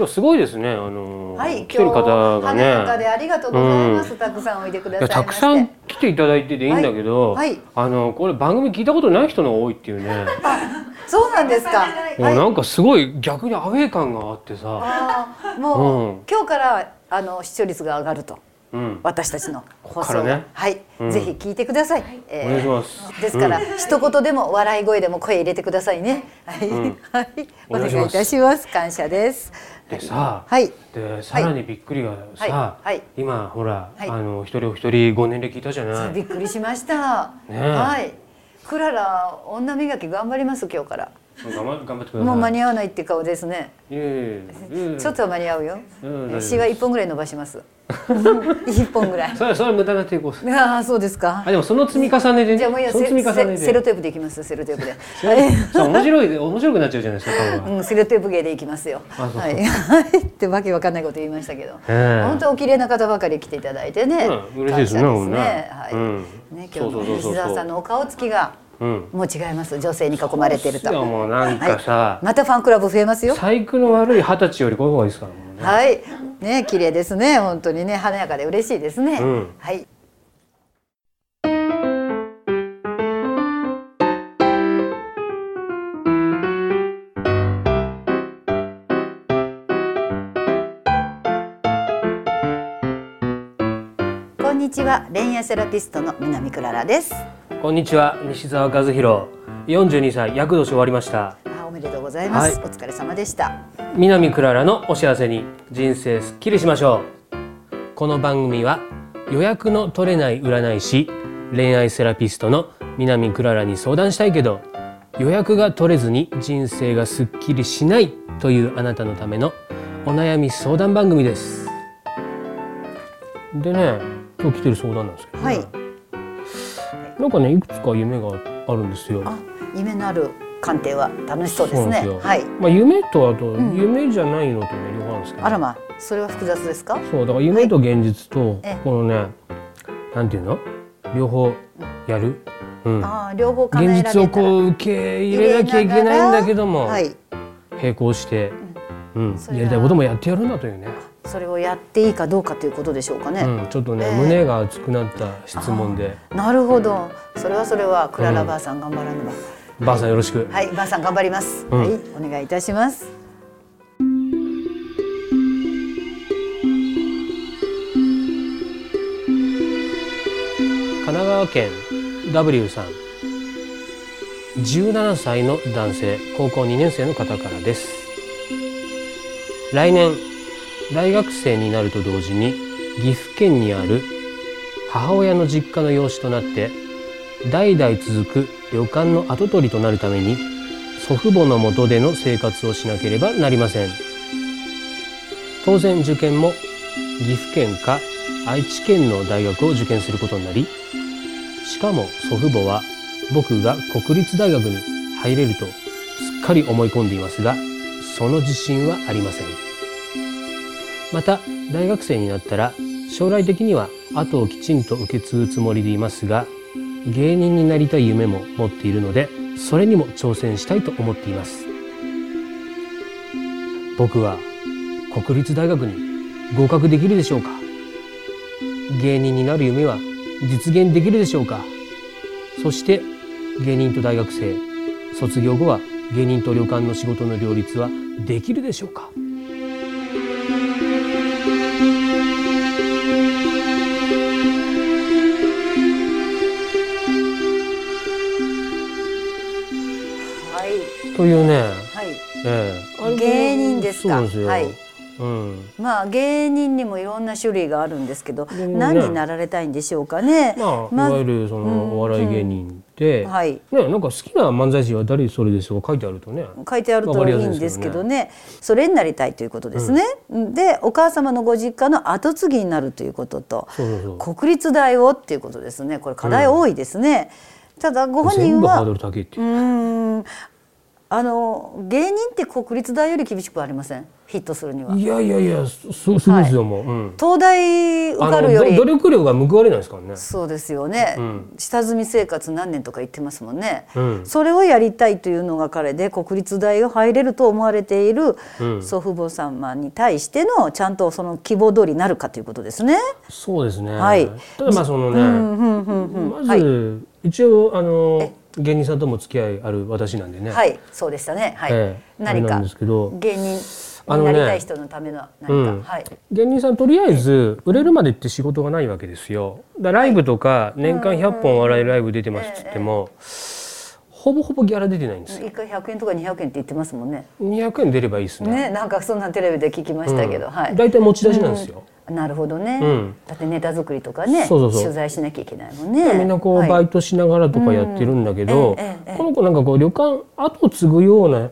今日すごいですね。あのーはい、来てる方がね。ありがとうございます。たくさんおいでくだいさいまして。やたくさん来ていただいてていいんだけど、はいはいあのこれ番組聞いたことない人の多いっていうね。そうなんですか。もうなんかすごい逆にアウェー感があってさ。もう、うん今日からあの視聴率が上がるとうん。私たちの放送ね。はい、うん。ぜひ聞いてください。えー。お願いします。ですから、うん。一言でも笑い声でも声入れてくださいね。はい、うん。はい、お願いいたします。感謝です。でさ、はい、でさらにびっくりがさ、はい。はい。今ほら、はい。あの一人お一人ご年齢聞いたじゃない。びっくりしました。ねえ。はい、クララ女磨き頑張ります今日から。頑張頑張ってください。もう間に合わないって顔ですね。ちょっとは間に合うよシワ一本ぐらい伸ばします。一本ぐらい。それはそれは無駄な抵抗です。ああ、そうですかあ。でもその積み重ねでね。じゃあもうや積み重。セセロテープでいきますセロテープで。そう面白い面白くなっちゃうじゃないですか。うん、セロテープ芸でいきますよ。あそうはい、は いってわけわかんないこと言いましたけど。え本当お綺麗な方ばかり来ていただいてね。うん嬉しいですね感謝もうねはい。うんね、今日のそうそうそうそう西澤さんのお顔つきが。うん。もう違います。女性に囲まれてると。もうなんかさ、はいまたファンクラブ増えますよ。細工の悪い二十歳よりこの方がいいですからね。はい。ね、綺麗ですね。本当にね、華やかで嬉しいですね。うんはい。こんにちは、恋愛セラピストの南クララです。こんにちは西澤和弘。42歳厄年終わりました。あおめでとうございます、はいお疲れ様でした。南クララのお幸せに人生すっきりしましょうこの番組は予約の取れない占い師恋愛セラピストの南クララに相談したいけど予約が取れずに人生がすっきりしないというあなたのためのお悩み相談番組ですでね今日来てる相談なんですけど、ねはいなんかねいくつか夢があるんですよ。あ、夢のある鑑定は楽しそうですね。すよ。はい。まあ夢とあとん。夢じゃないのとね両方あるんですけど、あらまあ、それは複雑ですか？そうだから夢と現実とええ。このねなんていうの？両方やる、うん、ああ、両方現。実をこう受け入れなきゃいけないんだけども、はい。並行して、うん。それはやりたいこともやってやるんだというね、それをやっていいかどうかということでしょうかね。うん、ちょっとね、ええ胸が熱くなった質問でなるほど。それはそれはクララばあさん頑張らねば。ばあさんよろしく、はい、ばあさん頑張ります。うんはい、お願いいたします。神奈川県 W さん17歳の男性高校2年生の方からです来年大学生になると同時に岐阜県にある母親の実家の養子となって代々続く旅館の跡取りとなるために祖父母の下での生活をしなければなりません。当然受験も岐阜県か愛知県の大学を受験することになりしかも祖父母は僕が国立大学に入れるとすっかり思い込んでいますがその自信はありません。また大学生になったら将来的には後をきちんと受け継ぐつもりでいますが芸人になりたい夢も持っているのでそれにも挑戦したいと思っています。僕は国立大学に合格できるでしょうか？芸人になる夢は実現できるでしょうか？そして芸人と大学生卒業後は芸人と旅館の仕事の両立はできるでしょうか？というね、はい。え芸人ですか？すよ、はい。うん、まあ芸人にもいろんな種類があるんですけど、ね。何になられたいんでしょうかね。まあ、まいわゆるそのお笑い芸人で、はい。ね、なんか好きな漫才師は誰それですとか書いてあるとね。書いてあるといいんでやすけどね。ねそれになりたいということですね。でお母様のご実家の跡継ぎになるということと国立大をっていうことですね。これ課題多いですね。ただご本人全部ハーはドル高いっていうんあの芸人って国立大より厳しくありません？ヒットするには。いやいやいやそうそうですよ、もう、うん、東大受かるより。努力量が報われないですからね。そうですよね、うん。下積み生活何年とか言ってますもんね、うん。それをやりたいというのが彼で国立大を入れると思われているうん。祖父母様に対してのちゃんとその希望通りになるかということですね。そうですね、はい。ただまあそのね、うんうんうんうんまず、はい。一応あの芸人さんとも付き合いある私なんでね、はい、そうでしたね。はい。ええあれ何かなんですけど。芸人になりたい人のための何か、うん。はい。芸人さんとりあえず売れるまでって仕事がないわけですよ。だライブとか年間100本お笑いライブ出てますっつっても、ほぼほぼギャラ出てないんですよ。一回100円とか200円って言ってますもんね。200円出ればいいですね。ね、なんかそんなテレビで聞きましたけど、うん。はい。大体持ち出しなんですよ、なるほどね、うんだってネタ作りとかねそうそうそう取材しなきゃいけないもんね。みんなこう、はいバイトしながらとかやってるんだけど、この子なんかこう旅館後を継ぐような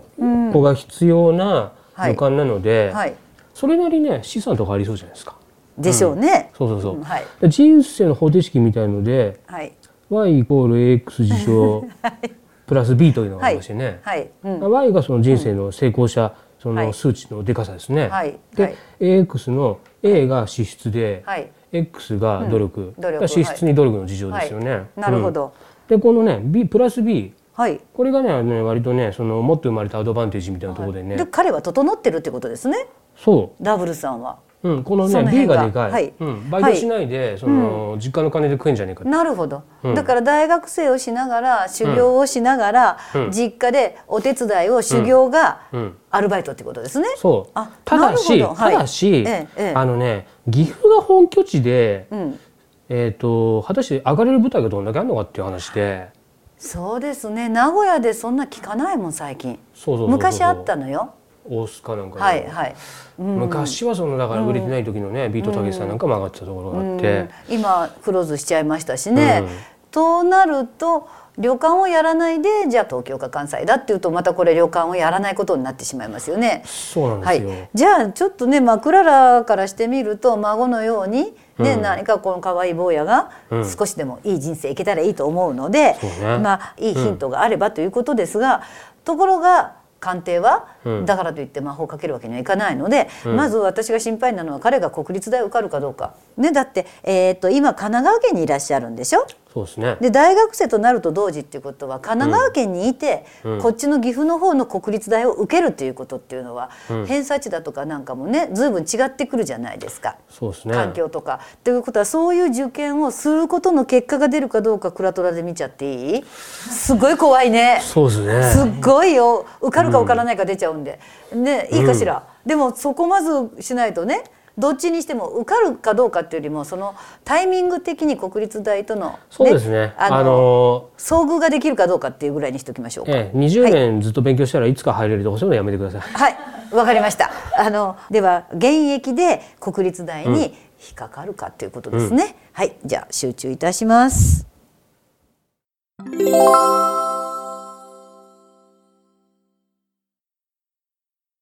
子が必要なはい旅館なので、はい。それなりね資産とかありそうじゃないですか。でしょうね。そうそうそう。うんはいで人生の方程式みたいのではい y イコール ax 事象 プラス b というのがありましてね、はい。うん。y がその人生の成功者、そはい。の数値のでかさですね。はい。で、はい。ax の a が支出で、はい。x が努力,、うん。努力。だから支出に努力の事情ですよね。はい。なるほど。うん。でこのね b プラス b はい。これがねね割とねその持って生まれたアドバンテージみたいなところでね、で彼は整ってるってことですね。そダブルさんは。う、うん、このね B 辺が。がでかい、はい。うん、バイトしないで、その実家の金で食えんじゃねえかなるほど、うん。だから大学生をしながら修行をしながら、うん。実家でお手伝いを修行がうん。アルバイトってことですね。そう。あただし、はい。ただし、ええええ。あのね岐阜が本拠地で、うん、えー、と果たして上がれる舞台がどんだけあるのかっていう話で。そうですね。名古屋でそんな聞かないもん最近。そうそう。昔あったのよ大須賀なんかはいはい、うん。昔はそのだから売れてない時のね、ビートたけしさんなんかも上がってたところがあって、うん。今クローズしちゃいましたしね、うん。となると旅館をやらないでじゃあ東京か関西だっていうとまたこれ旅館をやらないことになってしまいますよね。そうなんはいですよ、、じゃあちょっとねまあクララからしてみると孫のように、ねうん。何かこの可愛い坊やがうん。少しでもいい人生いけたらいいと思うので、そうね。まあいいヒントがあればということですが、ところが官邸は、うんだからといって魔法をかけるわけにはいかないので、うんまず私が心配なのは彼が国立大受かるかどうか。ね、だって、えー、と今神奈川県にいらっしゃるんでしょ？そうですね。で大学生となると同時っていうことは神奈川県にいて、うん。こっちの岐阜の方の国立大を受けるっていうことっていうのは、うん。偏差値だとかなんかもね随分違ってくるじゃないですか。そうですね。環境とか。ということはそういう受験をすることの結果が出るかどうかクラトラで見ちゃっていい？すごい怖いね。そうですね。すっごいよ。受かるか受からないか出ちゃうんで、ねいいかしら、でもそこまずしないとねどっちにしても受かるかどうかっていうよりもそのタイミング的に国立大との,、そうですねあのあの遭遇ができるかどうかっていうぐらいにしときましょうか。ええ、20年ずっと勉強したらいつか入れるとかそういうのやめてください。はい、わかりました。あのでは現役で国立大に引っかかるかということですね。はい、じゃあ集中いたします。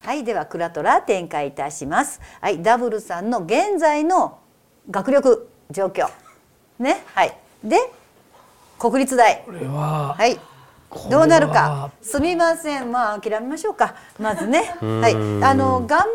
はい、ではクラトラ展開いたします。はい、ダブルさんの現在の学力状況ね、はい。で国立大これは、はい。どうなるか。すみません。まあ諦めましょうか。まずね。んはい。あの頑張っ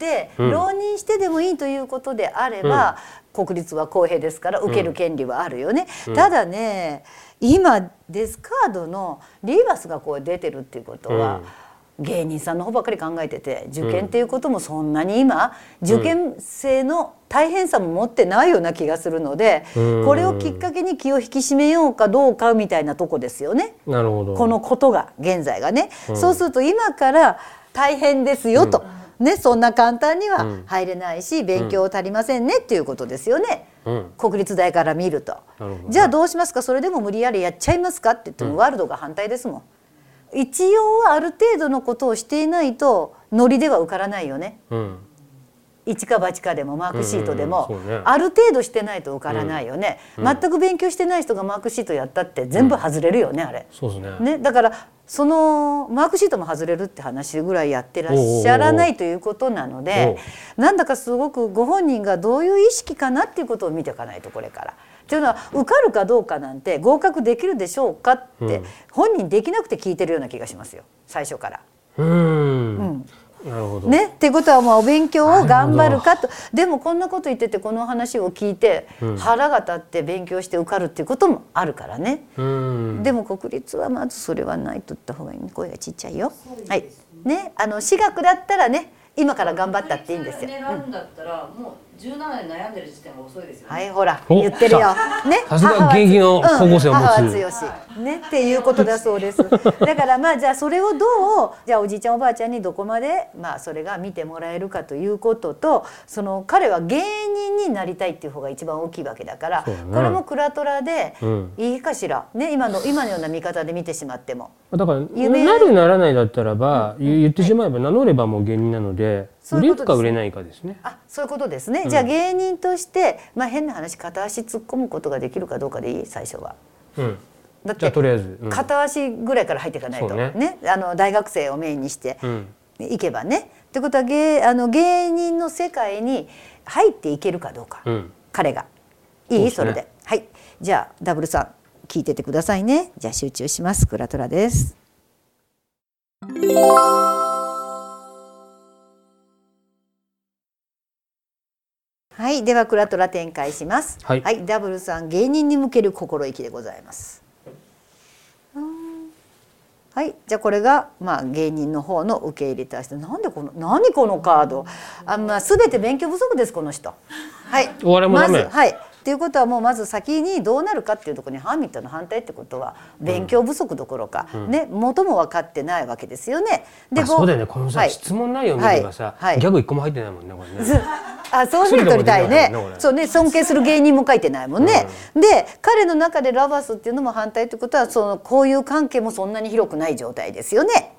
てうん浪人してでもいいということであれば、国立は公平ですから受ける権利はあるよね。ただね、今デスカードのリーバスがこう出てるっていうことは。芸人さんの方ばっかり考えてて受験っていうこともそんなに今受験生の大変さも持ってないような気がするのでうん。これをきっかけに気を引き締めようかどうかみたいなとこですよね。なるほど。このことが現在がね、うん。そうすると今から大変ですよと、ね、そんな簡単にはうん。入れないし、勉強足りませんねっていうことですよね、うん、国立大から見ると。なるほどじゃあどうしますか？それでも無理やりやっちゃいますか？って言ってもワールドが反対ですもん。一応はある程度のことをしていないとノリでは受からないよね。うん、一か八かでもマークシートでも、うんうんねある程度してないと受からないよね、全く勉強してない人がマークシートやったって全部外れるよね、あれ。そうですね。ね、だからそのマークシートも外れるって話ぐらいやってらっしゃらないということなのでなんだかすごくご本人がどういう意識かなっていうことを見ていかないとこれから。っていうのは受かるかどうかなんて合格できるでしょうかって本人できなくて聞いてるような気がしますよ最初から。うん。なるほど。ね、っていうことはもうお勉強を頑張るかと。でもこんなこと言っててこの話を聞いて、腹が立って勉強して受かるっていうこともあるからね、でも国立はまずそれはないと言った方がいい。声がちっちゃいよ。はい。ね、あの私学だったらね今から頑張ったっていいんですよ。狙うんだったら、もう17年悩んでる時点は遅いですよ、ね、はいほら言ってるよ。ね？さすが現役の高校生を持つ。母は強しね？っていうことだそうです。だからまあじゃあそれをどうじゃあおじいちゃんおばあちゃんにどこまでまあそれが見てもらえるかということとその彼は芸人になりたいっていう方が一番大きいわけだから、ねこれもクラトラでうんいいかしら？ね？今の今のような見方で見てしまっても。だから夢なるならないだったらば、言言ってしまえば名乗ればもう芸人なので売れるか売れないかですね。あそういうことですね、じゃあ芸人として、まあ、変な話片足突っ込むことができるかどうかでいい？最初は。うん。だってじゃあとりあえず。うん片足ぐらいから入っていかないとねねあの大学生をメインにしてうん。いけばね。ってことは芸あの芸人の世界に入っていけるかどうか、うん。彼がいい？そ,、れではいじゃあダブルさん聞いててくださいねじゃあ集中しますクラトラです。はい、ではクラトラ展開します。はいダブルさん芸人に向ける心意気でございます。はい、じゃあこれがまあ芸人の方の受け入れ対してなんでこの何このカード？あまあ全て勉強不足ですこの人。はい。お笑いもダメまずはい。っていうことはもうまず先にどうなるかっていうところにハーミットの反対ってことは勉強不足どころか、ね元も分かってないわけですよね。あごそうだよね。このさ、はい。質問内容見ればさ、はい。はい。ギャグ一個も入ってないもんねこれね。あそういうふうに取りたいね。そうね尊敬する芸人も書いてないもんね、で彼の中でラバスっていうのも反対ってことはその交友関係もそんなに広くない状態ですよね。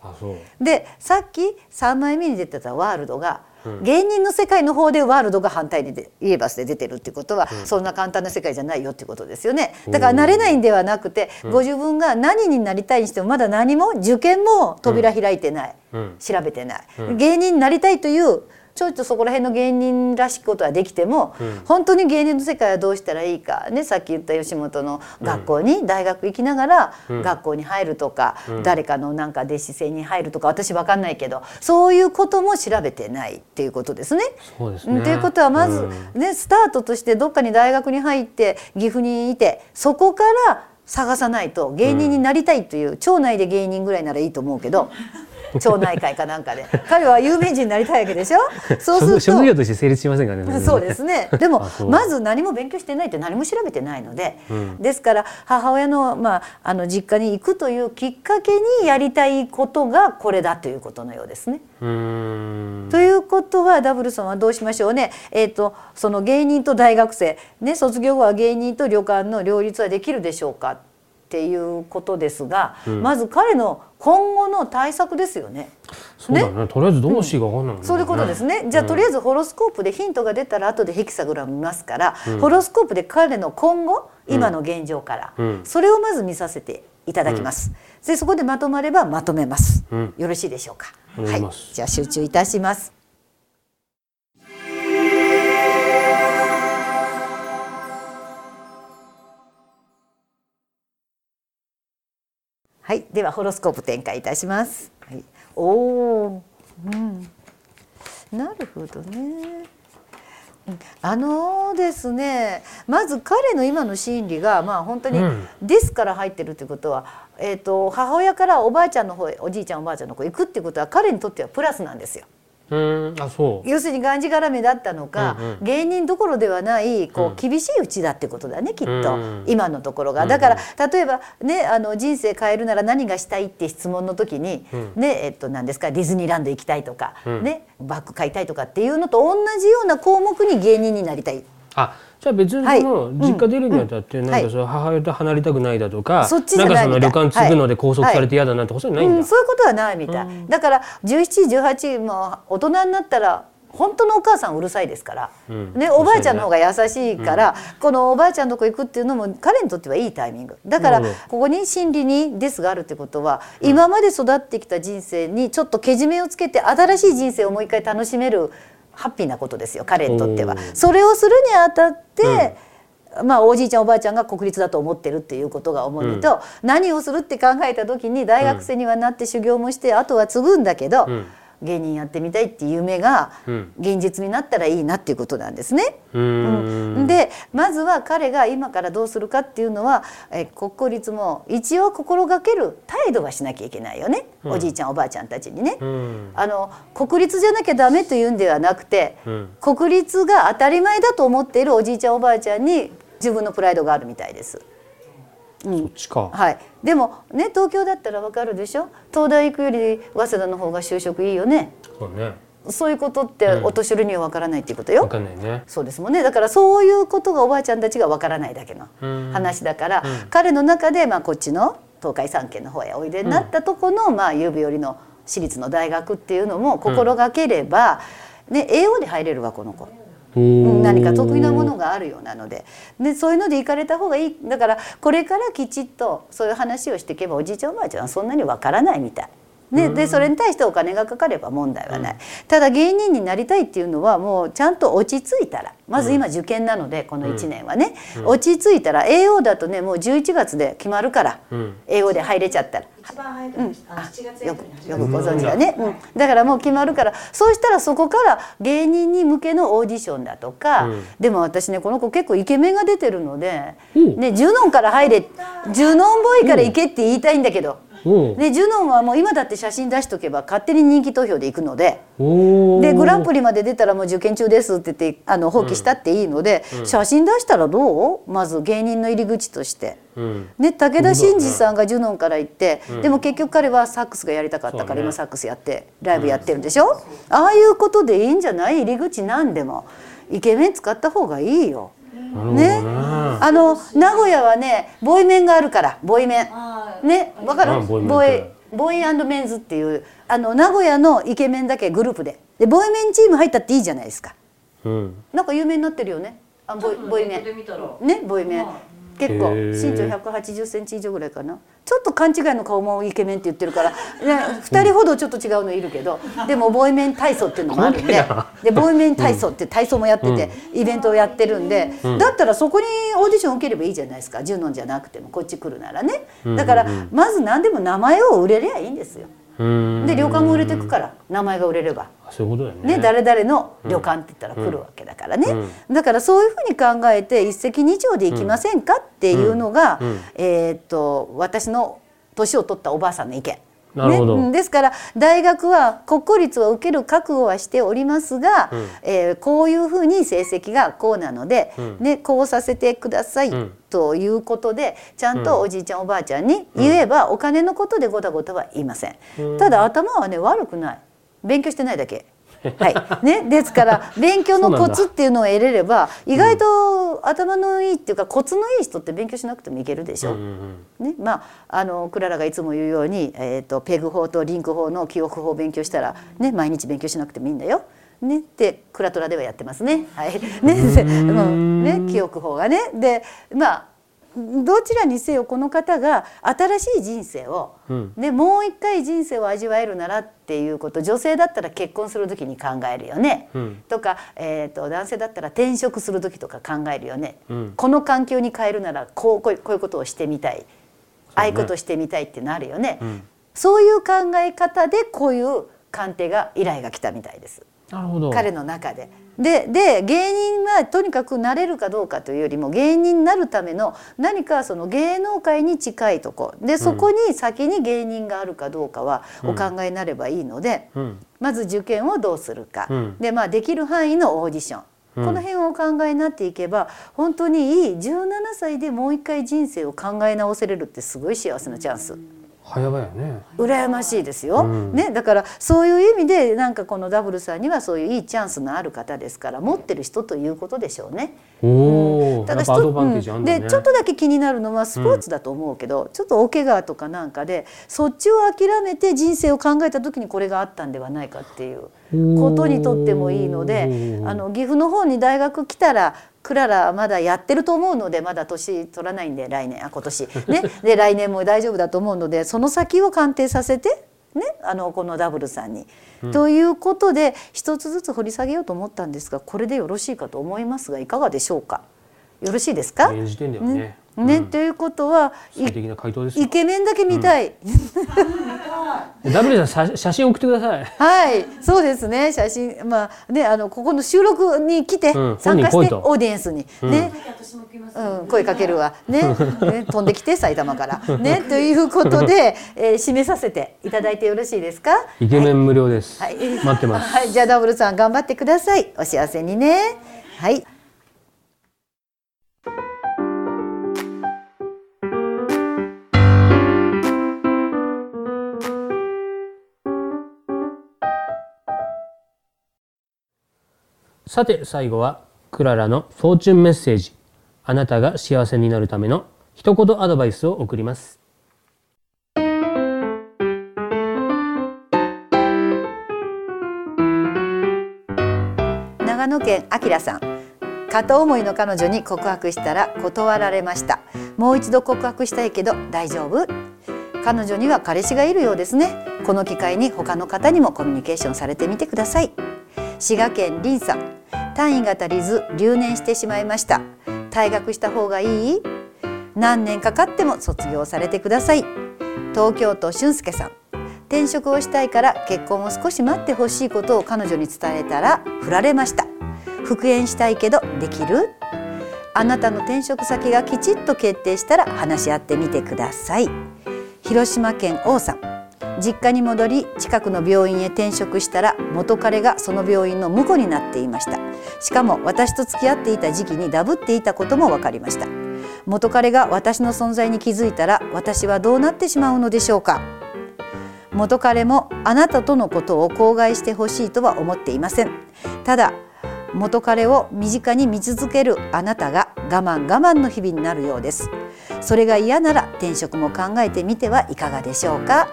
でさっき3枚目に出てたワールドが、芸人の世界の方でワールドが反対にでイエバスで出てるってことは、そんな簡単な世界じゃないよってことですよね。だから慣れないんではなくて、ご自分が何になりたいにしてもまだ何も受験も扉開いてない、うん。調べてない、芸人になりたいというちょっとそこら辺の芸人らしきことはできても、本当に芸人の世界はどうしたらいいかねさっき言った吉本の学校に、大学行きながら学校に入るとか、誰かのなんか弟子制に入るとか私わかんないけどそういうことも調べてないっていうことですね。そうですね。うんということはまず、うん。ねスタートとしてどっかに大学に入って岐阜にいてそこから探さないと芸人になりたいという、町内で芸人ぐらいならいいと思うけど町内会かなんかで彼は有名人になりたいわけでしょ？そうすると職職業として成立しませんからね。そうですね。でもまず何も勉強してないって何も調べてないので、ですから母親のまああの実家に行くというきっかけにやりたいことがこれだということのようですね。うーん。ということはダブルさんはどうしましょうね？えっ、とその芸人と大学生ね卒業後は芸人と旅館の両立はできるでしょうか？っていうことですが、まず彼の今後の対策ですよね。そうだね。とりあえずどうしていいか分かんないもんね。そういうことですね。じゃあ、とりあえずホロスコープでヒントが出たら後でヘキサグラム見ますから、ホロスコープで彼の今後今の現状から、うんそれをまず見させていただきます。でそこでまとまればまとめます。うんよろしいでしょうか？お願いじゃあ集中いたします。はい、ではホロスコープ展開いたします。はい、おお、うん、なるほどね。うんあのですねまず彼の今の心理がまあ本当にうん「です」から入ってるってことは、えー、と母親からおばあちゃんの方へおじいちゃんおばあちゃんの方へ行くってことは彼にとってはプラスなんですよ。うーん。あそう。要するにがんじがらめだったのか、うんうん芸人どころではないこう厳しいうちだってことだねきっと、うん今のところが。うんだから例えばねあの人生変えるなら何がしたいって質問の時に、うんねえっと何ですかディズニーランド行きたいとか、うんねバッグ買いたいとかっていうのと同じような項目に芸人になりたい。あじゃあ別にはい。その実家出るにあたってうんなん。かその母親と離れたくないだとか、そっちじゃなんかその旅館継ぐので拘束されて嫌だなんてことないんだ。うん、そういうことはないみたい、だから1718も大人になったら本当のお母さんうるさいですから、うん。ね、おばあちゃんの方が優しいから、このおばあちゃんのとこ行くっていうのも彼にとってはいいタイミング。だからここに心理に「です」があるってことは、今まで育ってきた人生にちょっとけじめをつけて新しい人生をもう一回楽しめるハッピーなことですよ彼にとっては。それをするにあたって、まあ、おじいちゃんおばあちゃんが国立だと思ってるっていうことが主にと、何をするって考えた時に大学生にはなって修行もして、あとは継ぐんだけど、うん芸人やってみたいっていう夢がうん。現実になったらいいなっていうことなんですね。うーん。でまずは彼が今からどうするかっていうのはえ国公立も一応心がける態度はしなきゃいけないよね、うん。おじいちゃんおばあちゃんたちにね。うん。あの国立じゃなきゃダメというんではなくて、うん。国立が当たり前だと思っているおじいちゃんおばあちゃんに自分のプライドがあるみたいです。そっちか。はい、でもね東京だったらわかるでしょ？東大行くより早稲田の方が就職いいよね。そうね。そういうことってうん。お年寄りにはわからないっていうことよ。わかんないね。そうですもんね。だからそういうことがおばあちゃんたちがわからないだけのうん。話だから、うん。彼の中で、まあ、こっちの東海三県の方へおいでになったとこの、まあ、指折りの私立の大学っていうのも心がければ、ね、栄養で入れるわこの子。何か得意なものがあるようなので。でそういうので行かれた方がいい。だからこれからきちっとそういう話をしていけばおじいちゃんおばあちゃんはそんなにわからないみたい。ね、でそれに対してお金がかかれば問題はない、ただ芸人になりたいっていうのはもうちゃんと落ち着いたらまず今受験なのでこの1年はね、落ち着いたら栄養だとねもう11月で決まるから、うん。栄養で入れちゃったら。一番早いとうん。あの7月よくよくご存知だね、うん、だからもう決まるからそうしたらそこから芸人に向けのオーディションだとか、うん。でも私ねこの子結構イケメンが出てるので、う。んね、ジュノンから入れジュノンボーイから行けって言いたいんだけど、おうね、ジュノンはもう今だって写真出しとけば勝手に人気投票で行くので。おでグランプリリまで出たらもう受験中ですって言ってあの放棄したっていいので、写真出したらどう？まず芸人の入り口として。うん。ね、武田真治さんがジュノンから行って、うん。でも結局彼はサックスがやりたかったから今サックスやってライブやってるんでしょ、ああいうことでいいんじゃない？入り口なんでも。イケメン使った方がいいよ。ね。ねあの名古屋はねボイメンがあるからボイメン。あねわかる？あボイボーイメンズっていうあの名古屋のイケメンだけグループで。でボイメンチーム入ったっていいじゃないですか。うん。なんか有名になってるよね。あボイボイメン。ねボイメン。はい結構身長180センチ以上ぐらいかなちょっと勘違いの顔もイケメンって言ってるから、ね、2人ほどちょっと違うのいるけどでもボイメン体操っていうのもあるんででボイメン体操って体操もやってて、イベントをやってるんで、だったらそこにオーディション受ければいいじゃないですか。ジュノンじゃなくてもこっち来るならね。だからまず何でも名前を売れりゃいいんですよ。うん。で旅館も売れてくから名前が売れれば。あそういうことだよね。ね、誰々の旅館って言ったら来るわけだからね、だからそういうふうに考えて一石二鳥で行きませんかっていうのが、うんうん。えーっと私の年を取ったおばあさんの意見。ね。うん。ですから大学は国公立は受ける覚悟はしておりますが、うん。えーこういうふうに成績がこうなので、うん。ね、こうさせてください、うん。ということでちゃんとおじいちゃんおばあちゃんに言えば、お金のことでごたごたは言いません。うん。ただ頭はね悪くない。勉強してないだけ。はいね、ですから 勉強のコツっていうのを得れれば意外と頭のいいっていうかコツのいい人って勉強しなくてもいけるでしょ。うねまあ、あのクララがいつも言うように、えー、とペグ法とリンク法の記憶法を勉強したら、ね、毎日勉強しなくてもいいんだよ。ね、ってクラトラではやってますね。はいねで うんね、記憶法がね。でまあどちらにせよこの方が新しい人生を、うんでもう一回人生を味わえるならっていうこと女性だったら結婚する時に考えるよね。うんとか、えー、と男性だったら転職する時とか考えるよね。うんこの環境に変えるならこうこうこういうことをしてみたい。ああいうことしてみたいっていうのあるよね、うんそういう考え方でこういう鑑定が依頼が来たみたいです彼の中で。でで芸人はとにかくなれるかどうかというよりも芸人になるための何かその芸能界に近いとこ。でそこに先に芸人があるかどうかはお考えになればいいので、うん。まず受験をどうするか、うん。でまあできる範囲のオーディション、うん。この辺をお考えになっていけば本当にいい17歳でもう一回人生を考え直せれるってすごい幸せなチャンス。早々やね。羨ましいですよ、うん。ね、だからそういう意味でなんかこのダブルさんにはそういういいチャンスのある方ですから持ってる人ということでしょうね。おおやっぱアドバンテージあるんだね。でちょっとだけ気になるのはスポーツだと思うけど、ちょっとお怪我とかなんかでそっちを諦めて人生を考えた時にこれがあったんではないかっていうことにとってもいいのであの岐阜の方に大学来たらクララまだやってると思うのでまだ年取らないんで来年あ今年。ね。で来年も大丈夫だと思うのでその先を鑑定させて。ね、あのこのダブルさんに。ということで一つずつ掘り下げようと思ったんですがこれでよろしいかと思いますがいかがでしょうか？よろしいですか？ねね、ということは最適な回答ですよ。イケメンだけ見たい、ダブルさん写写真送ってください。はい。そうですね。写真まあねあのここの収録に来てうん。参加してオーディエンスに。ね。うん、声かけるわ。ね。ね飛んできて埼玉から。ね。ということで、えー締めさせていただいてよろしいですか？イケメン無料です、はい、待ってます。はい、じゃあダブルさん頑張ってください。お幸せにね。はい。さて最後はクララのフォーチュンメッセージあなたが幸せになるための一言アドバイスを送ります長野県あきらさん。片思いの彼女に告白したら断られました。もう一度告白したいけど大丈夫？彼女には彼氏がいるようですね。この機会に他の方にもコミュニケーションされてみてください。滋賀県林さん。単位が足りず留年してしまいました。退学した方がいい？何年かかっても卒業されてください。東京都俊介さん。転職をしたいから結婚を少し待ってほしいことを彼女に伝えたら振られました復縁したいけどできる？あなたの転職先がきちっと決定したら話し合ってみてください広島県王さん実家に戻り近くの病院へ転職したら元彼がその病院の婿になっていました。しかも私と付き合っていた時期にダブっていたことも分かりました。元彼が私の存在に気づいたら私はどうなってしまうのでしょうか。元彼もあなたとのことを口外してほしいとは思っていません。ただ元彼を身近に見続けるあなたが我慢我慢の日々になるようです。それが嫌なら転職も考えてみてはいかがでしょうか。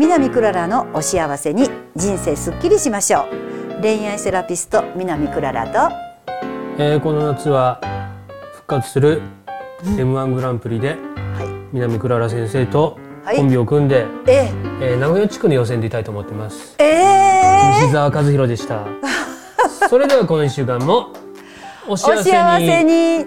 南クララのお幸せに人生すっきりしましょう。恋愛セラピスト南クララと。えーこの夏は復活する M1 グランプリでは南クララ先生とはい。コンビを組んで、いえ。えー名古屋地区の予選でいたいと思ってます。ええ。西澤和弘でした。それではこの1週間もお幸せに